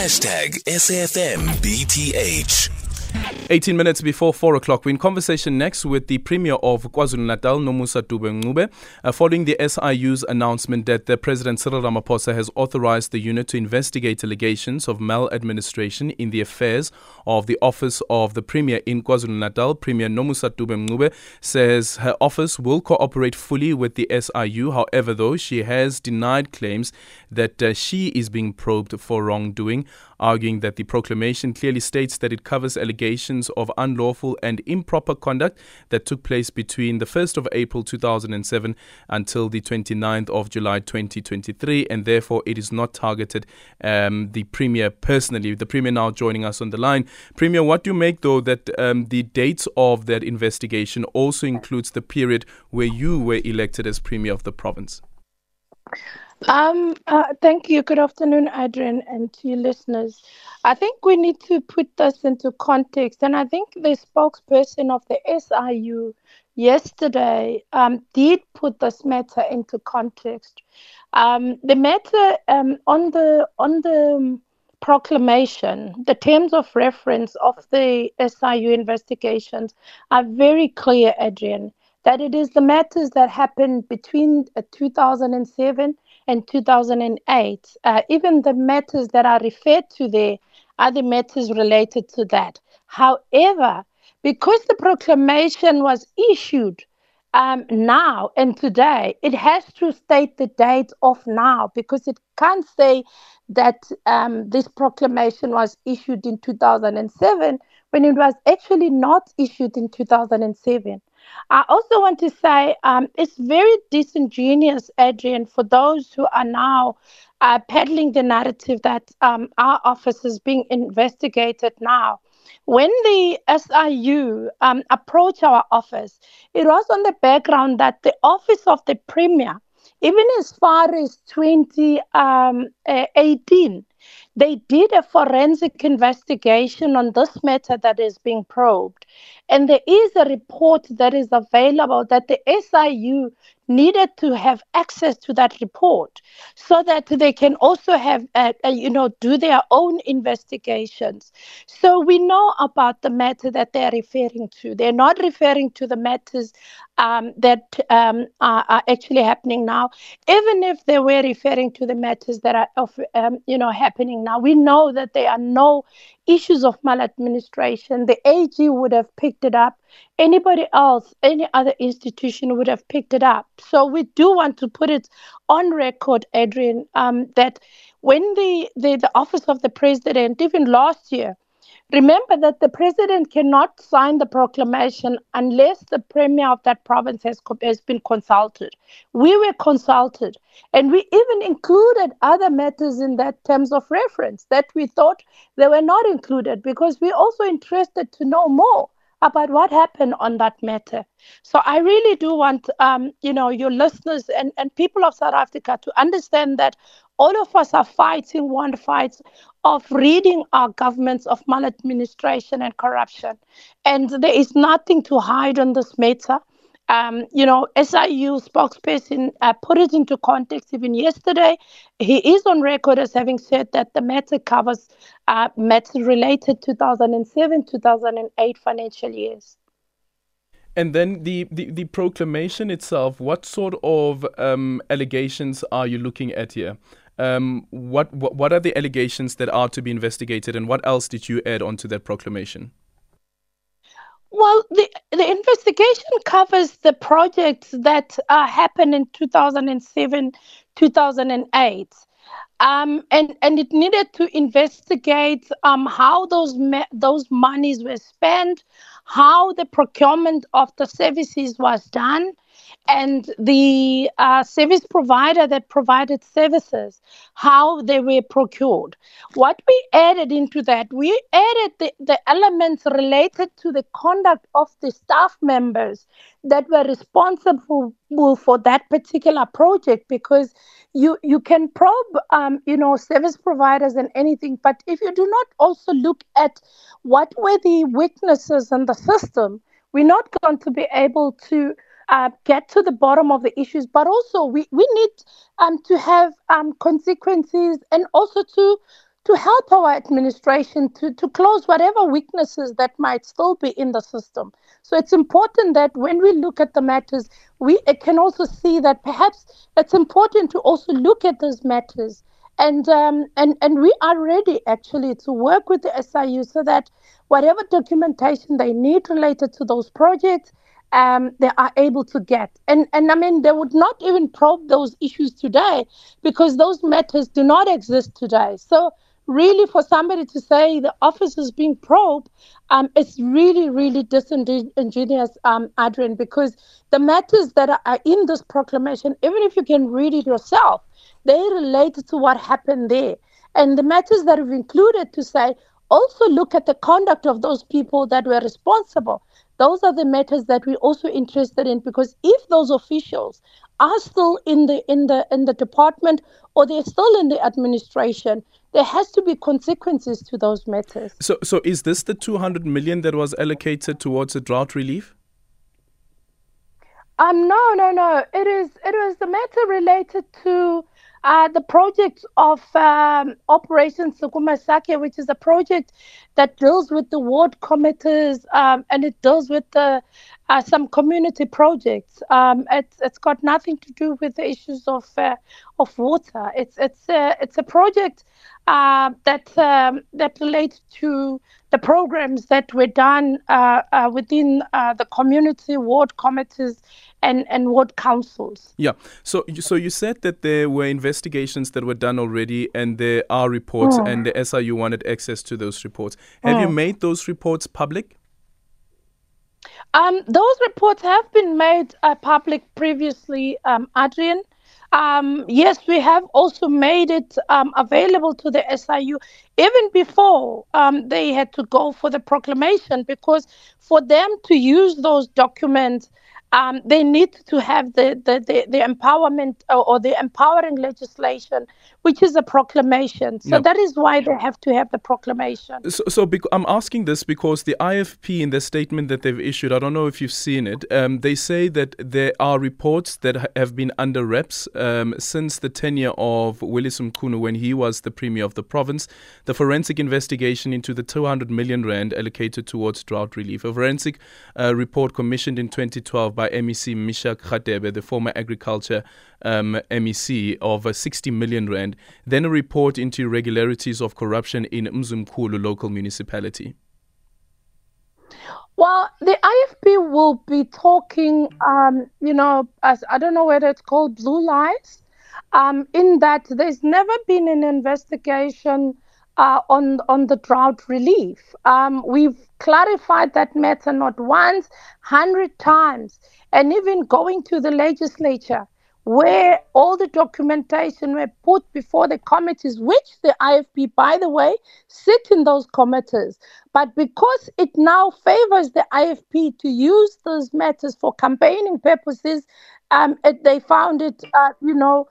Hashtag SAFMBTH. 18 minutes before 4 o'clock, we're in conversation next with the Premier of KwaZulu Natal, Nomusa Dube uh, following the SIU's announcement that the President Cyril Ramaphosa has authorized the unit to investigate allegations of maladministration in the affairs of the office of the Premier in KwaZulu Natal. Premier Nomusa Dube says her office will cooperate fully with the SIU. However, though, she has denied claims that uh, she is being probed for wrongdoing arguing that the proclamation clearly states that it covers allegations of unlawful and improper conduct that took place between the 1st of April 2007 until the 29th of July 2023, and therefore it is not targeted um, the Premier personally. The Premier now joining us on the line. Premier, what do you make though that um, the dates of that investigation also includes the period where you were elected as Premier of the province? Um, uh, thank you. Good afternoon, Adrian, and to your listeners. I think we need to put this into context, and I think the spokesperson of the SIU yesterday um, did put this matter into context. Um, the matter um, on the on the proclamation, the terms of reference of the SIU investigations are very clear, Adrian, that it is the matters that happened between uh, 2007 and 2008. Uh, even the matters that are referred to there are the matters related to that. However, because the proclamation was issued um, now and today, it has to state the date of now because it can't say that um, this proclamation was issued in 2007 when it was actually not issued in 2007. I also want to say um, it's very disingenuous, Adrian, for those who are now uh, peddling the narrative that um, our office is being investigated now. When the SIU um, approached our office, it was on the background that the office of the Premier, even as far as 2018, um, they did a forensic investigation on this matter that is being probed. And there is a report that is available that the SIU needed to have access to that report so that they can also have, uh, uh, you know, do their own investigations. So we know about the matter that they're referring to. They're not referring to the matters um, that um, are, are, actually happening now. Even if they were referring to the matters that are, of, um, you know, happening now, we know that there are no issues of maladministration. The AG would have picked it up. Anybody else, any other institution would have picked it up. So we do want to put it on record, Adrian, um, that when the, the, the office of the president, even last year, Remember that the president cannot sign the proclamation unless the premier of that province has, has been consulted. We were consulted, and we even included other matters in that terms of reference that we thought they were not included because we're also interested to know more about what happened on that matter. So I really do want, um, you know, your listeners and, and people of South Africa to understand that all of us are fighting one fight of reading our governments of maladministration and corruption. And there is nothing to hide on this matter. Um, you know, SIU spokesperson uh, put it into context even yesterday. He is on record as having said that the matter covers uh, matters related 2007 2008 financial years. And then the, the, the, proclamation itself, what sort of um, allegations are you looking at here? Um, what, what what are the allegations that are to be investigated, and what else did you add onto that proclamation? Well, the the investigation covers the projects that uh, happened in 2007, 2008. Um, and and it needed to investigate um, how those those monies were spent, how the procurement of the services was done, and the uh, service provider that provided services, how they were procured. What we added into that, we added the, the elements related to the conduct of the staff members that were responsible for that particular project because you you can probe um, you know service providers and anything but if you do not also look at what were the weaknesses in the system we're not going to be able to uh, get to the bottom of the issues, but also we, we need um, to have um, consequences and also to to help our administration to, to close whatever weaknesses that might still be in the system. So it's important that when we look at the matters, we can also see that perhaps it's important to also look at those matters. And, um, and, and we are ready actually to work with the SIU so that whatever documentation they need related to those projects, um, they are able to get. And, and I mean, they would not even probe those issues today because those matters do not exist today. So, really, for somebody to say the office is being probed, um, it's really, really disingenuous, um, Adrian, because the matters that are, in this proclamation, even if you can read it yourself, they relate to what happened there. And the matters that have included to say, also look at the conduct of those people that were responsible those are the matters that we're also interested in because if those officials are still in the in the in the department or they're still in the administration, there has to be consequences to those matters. So so is this the 200 million that was allocated towards a drought relief? Um no no no it is it was the matter related to uh, the project of um, Operation Sukuma Sake, which is a project that deals with the ward committees um, and it deals with the, uh, some community projects. Um, it's, it's got nothing to do with the issues of uh, of water. It's it's a, it's a project uh, that um, that relates to the programs that were done uh, uh, within the community ward committees and, and ward councils. Yeah. So so you said that there were investigations that were done already, and there are reports, mm. and the SIU wanted access to those reports. Have mm. you made those reports public? Um, those reports have been made uh, public previously, um, Adrian. Um, yes, we have also made it um, available to the SIU even before um, they had to go for the proclamation because for them to use those documents um, they need to have the, the, the, the empowerment or, or, the empowering legislation, which is a proclamation. So no. that is why they have to have the proclamation. So, so bec- I'm asking this because the IFP, in the statement that they've issued, I don't know if you've seen it, um, they say that there are reports that have been under wraps um, since the tenure of Willies Mchunu when he was the premier of the province. The forensic investigation into the 200 million rand allocated towards drought relief, a forensic uh, report commissioned in 2012 by MEC Meshack Radebe, the former agriculture um, MEC, of uh, 60 million rand. Then a report into irregularities of corruption in Mzimkhulu local municipality. Well, the IFP will be talking, um, you know, as I don't know whether it's called blue lies, um, in that there's never been an investigation uh, on on the drought relief. Um, we've clarified that matter not once, hundred times, and even going to the legislature where all the documentation were put before the committees, which the IFP, by the way, sit in those committees. But because it now favors the IFP to use those matters for campaigning purposes, um, they found it, uh, you know,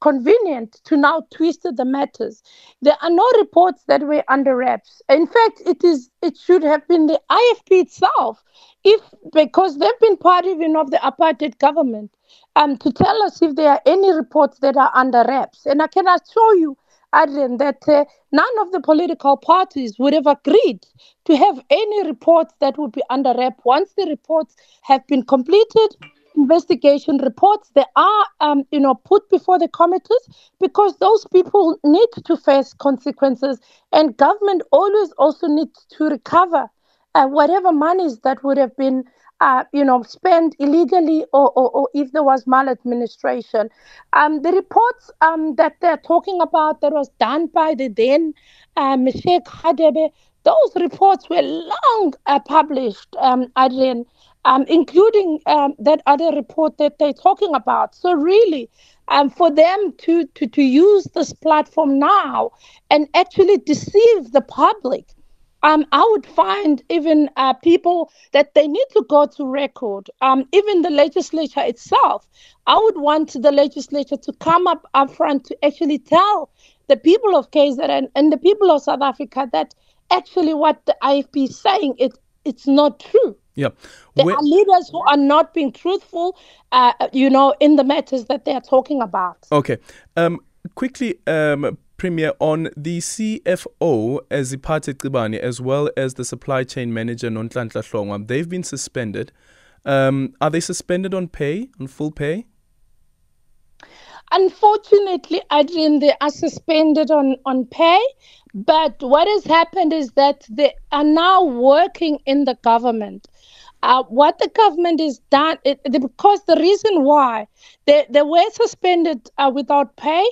convenient to now twist the matters. There are no reports that were under wraps. In fact, it is it should have been the IFP itself, if because they've been part even of the apartheid government, um, to tell us if there are any reports that are under wraps. And I can assure you, Adrian, that uh, none of the political parties would have agreed to have any reports that would be under wrap once the reports have been completed investigation reports they are um, you know put before the committees because those people need to face consequences and government always also needs to recover uh, whatever monies that would have been uh, you know, spent illegally or, or, or, if there was maladministration. Um, the reports um, that they're talking about that was done by the then uh, Meshack Radebe, those reports were long uh, published, um, Adrian, um, including um, that other report that they're talking about. So really, um, for them to, to, to use this platform now and actually deceive the public, um, I would find even uh, people that they need to go to record. Um, even the legislature itself, I would want the legislature to come up upfront to actually tell the people of KZN and the people of South Africa that actually what the IFP is saying it it's not true. Yeah. There are leaders who are not being truthful, uh, you know, in the matters that they are talking about. Okay. Um, quickly, um, Premier, on the CFO as Ipate Cibane, as well as the supply chain manager Nonhlanhla Hlongwa, they've been suspended. Um, are they suspended on pay, on full pay? Unfortunately, Adrian, they are suspended on, on pay. But what has happened is that they are now working in the government. Uh, what the government has done, it, because the reason why they, they were suspended uh, without pay,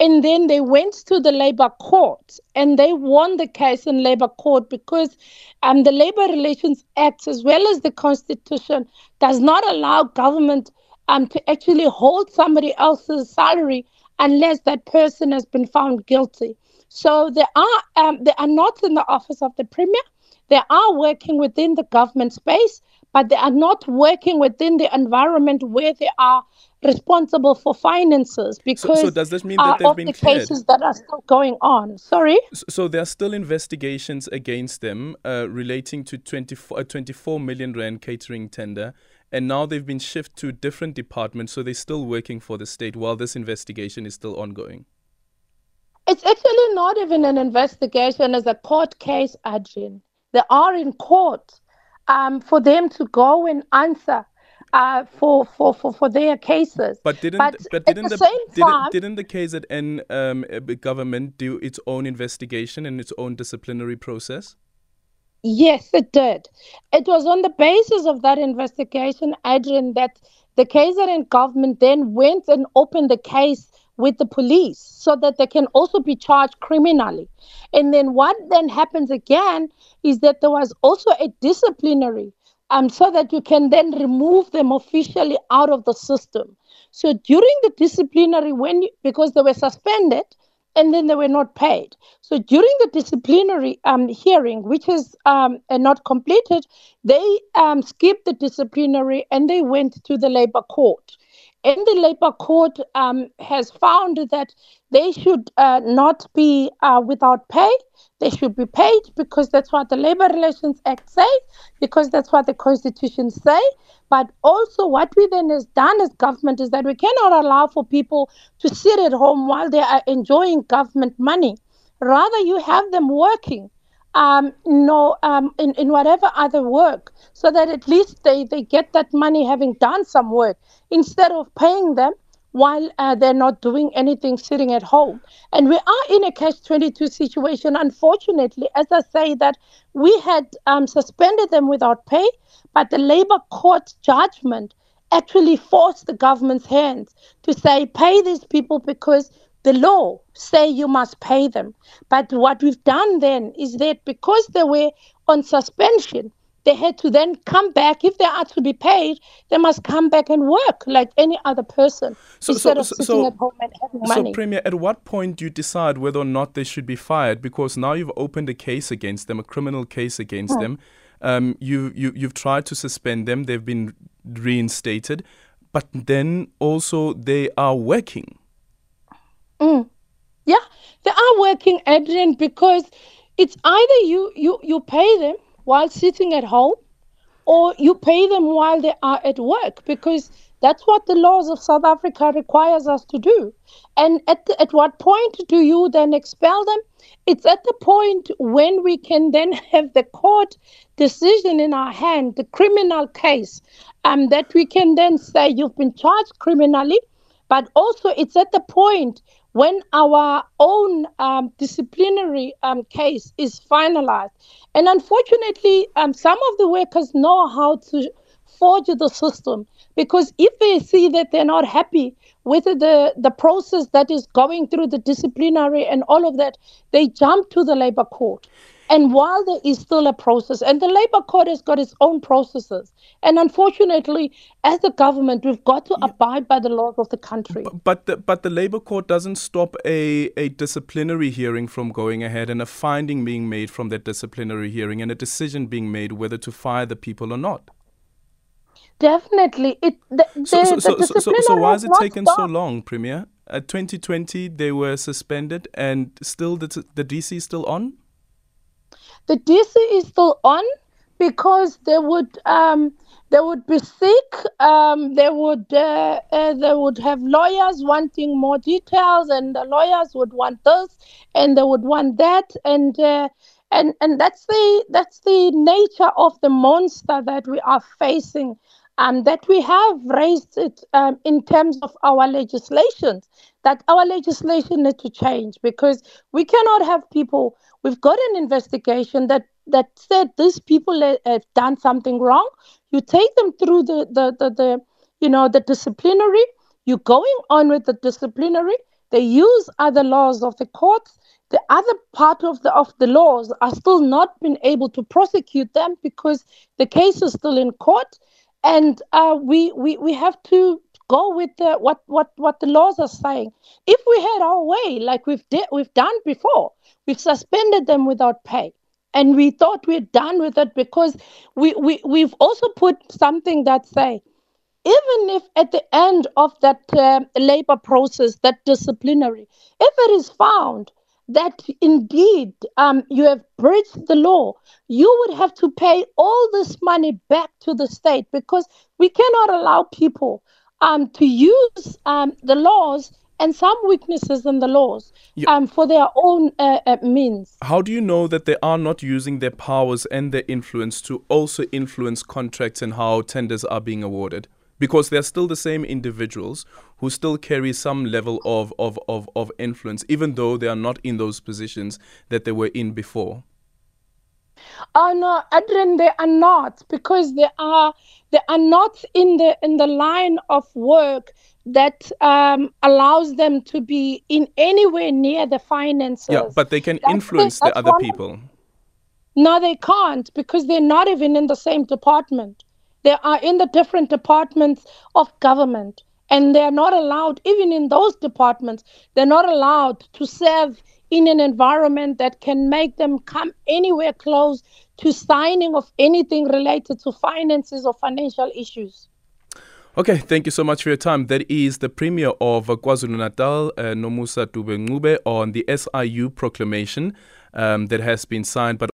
and then they went to the labor court and they won the case in labor court because um, the Labor Relations Act, as well as the Constitution, does not allow government um, to actually hold somebody else's salary unless that person has been found guilty. So they are um, they are not in the office of the premier. They are working within the government space, but they are not working within the environment where they are responsible for finances because so, so does this mean that they've of been the cleared? cases that are still going on. Sorry. So, so there are still investigations against them uh, relating to 24, uh, 24 million rand catering tender, and now they've been shifted to different departments. So they're still working for the state while this investigation is still ongoing. It's actually not even an investigation; it's a court case, Adrian. They are in court um, for them to go and answer uh, for, for, for, for their cases. But didn't But but at didn't the the, same didn't, time- didn't the KZN um, uh, government do its own investigation and its own disciplinary process? Yes, it did. It was on the basis of that investigation, Adrian, that the KZN government then went and opened the case with the police so that they can also be charged criminally. And then what then happens again is that there was also a disciplinary um, so that you can then remove them officially out of the system. So during the disciplinary, when you, because they were suspended and then they were not paid. So during the disciplinary um, hearing, which is um, uh, not completed, they um, skipped the disciplinary and they went to the labor court. And the labor court um, has found that they should uh, not be uh, without pay. They should be paid because that's what the Labor Relations Act say, because that's what the Constitution say. But also, what we then has done as government is that we cannot allow for people to sit at home while they are enjoying government money. Rather, you have them working um, no, um, in, in whatever other work, so that at least they, they get that money having done some work instead of paying them while uh, they're not doing anything sitting at home. And we are in a catch 22 situation, unfortunately, as I say, that we had um, suspended them without pay, but the labor court judgment actually forced the government's hands to say, pay these people because the law say you must pay them. But what we've done then is that because they were on suspension, they had to then come back. If they are to be paid, they must come back and work like any other person So- instead so- of sitting so- at home and having So, money. Premier, at what point do you decide whether or not they should be fired? Because now you've opened a case against them, a criminal case against Hmm. them. Um, you, you, you've tried to suspend them, they've been reinstated, but then also they are working. Yeah, they are working, Adrian, because it's either you you you pay them while sitting at home, or you pay them while they are at work, because that's what the laws of South Africa requires us to do. And at the, at what point do you then expel them? It's at the point when we can then have the court decision in our hand, the criminal case, um, that we can then say you've been charged criminally but also it's at the point when our own um, disciplinary um, case is finalized. And unfortunately, um, some of the workers know how to forge the system because if they see that they're not happy with the, the process that is going through the disciplinary and all of that, they jump to the labor court. And while there is still a process, and the labor court has got its own processes, and unfortunately, as a government, we've got to abide by the laws of the country. But the, but the Labour Court doesn't stop a, a disciplinary hearing from going ahead and a finding being made from that disciplinary hearing and a decision being made whether to fire the people or not. Definitely, it the, So, so, so, so, so, why has it taken so long, Premier? At 2020, they were suspended and still the, the DC is still on? The DC is still on, because they would um, they would be sick. Um, they would uh, uh, they would have lawyers wanting more details, and the lawyers would want this, and they would want that, and uh, and and that's the that's the nature of the monster that we are facing um, that we have raised it um, in terms of our legislation, that our legislation needs to change because we cannot have people. We've got an investigation that that said these people have done something wrong. You take them through the the, the, the you know the disciplinary. You're going on with the disciplinary. They use other laws of the courts. The other part of the of the laws are still not been able to prosecute them because the case is still in court and uh, we, we we have to go with the, what what what the laws are saying. If we had our way, like we've we've done before, we've suspended them without pay, and we thought we're done with it because we we we've also put something that say. Even if at the end of that uh, labor process, that disciplinary, if it is found that indeed um, you have breached the law, you would have to pay all this money back to the state because we cannot allow people um, to use um, the laws and some weaknesses in the laws yeah. um, for their own uh, uh, means. How do you know that they are not using their powers and their influence to also influence contracts and how tenders are being awarded? because they're still the same individuals who still carry some level of, of, of, of influence, even though they are not in those positions that they were in before. Oh no, Adrian, they are not because they are they are not in the in the line of work that um, allows them to be in anywhere near the finances. Yeah, but they can that's influence the, the other people. No, they can't because they're not even in the same department. They are in the different departments of government, and they are not allowed, even in those departments, they're not allowed to serve in an environment that can make them come anywhere close to signing of anything related to finances or financial issues. Okay, thank you so much for your time. That is the Premier of KwaZulu Natal, uh, Nomusa Dube on the SIU proclamation um, that has been signed. But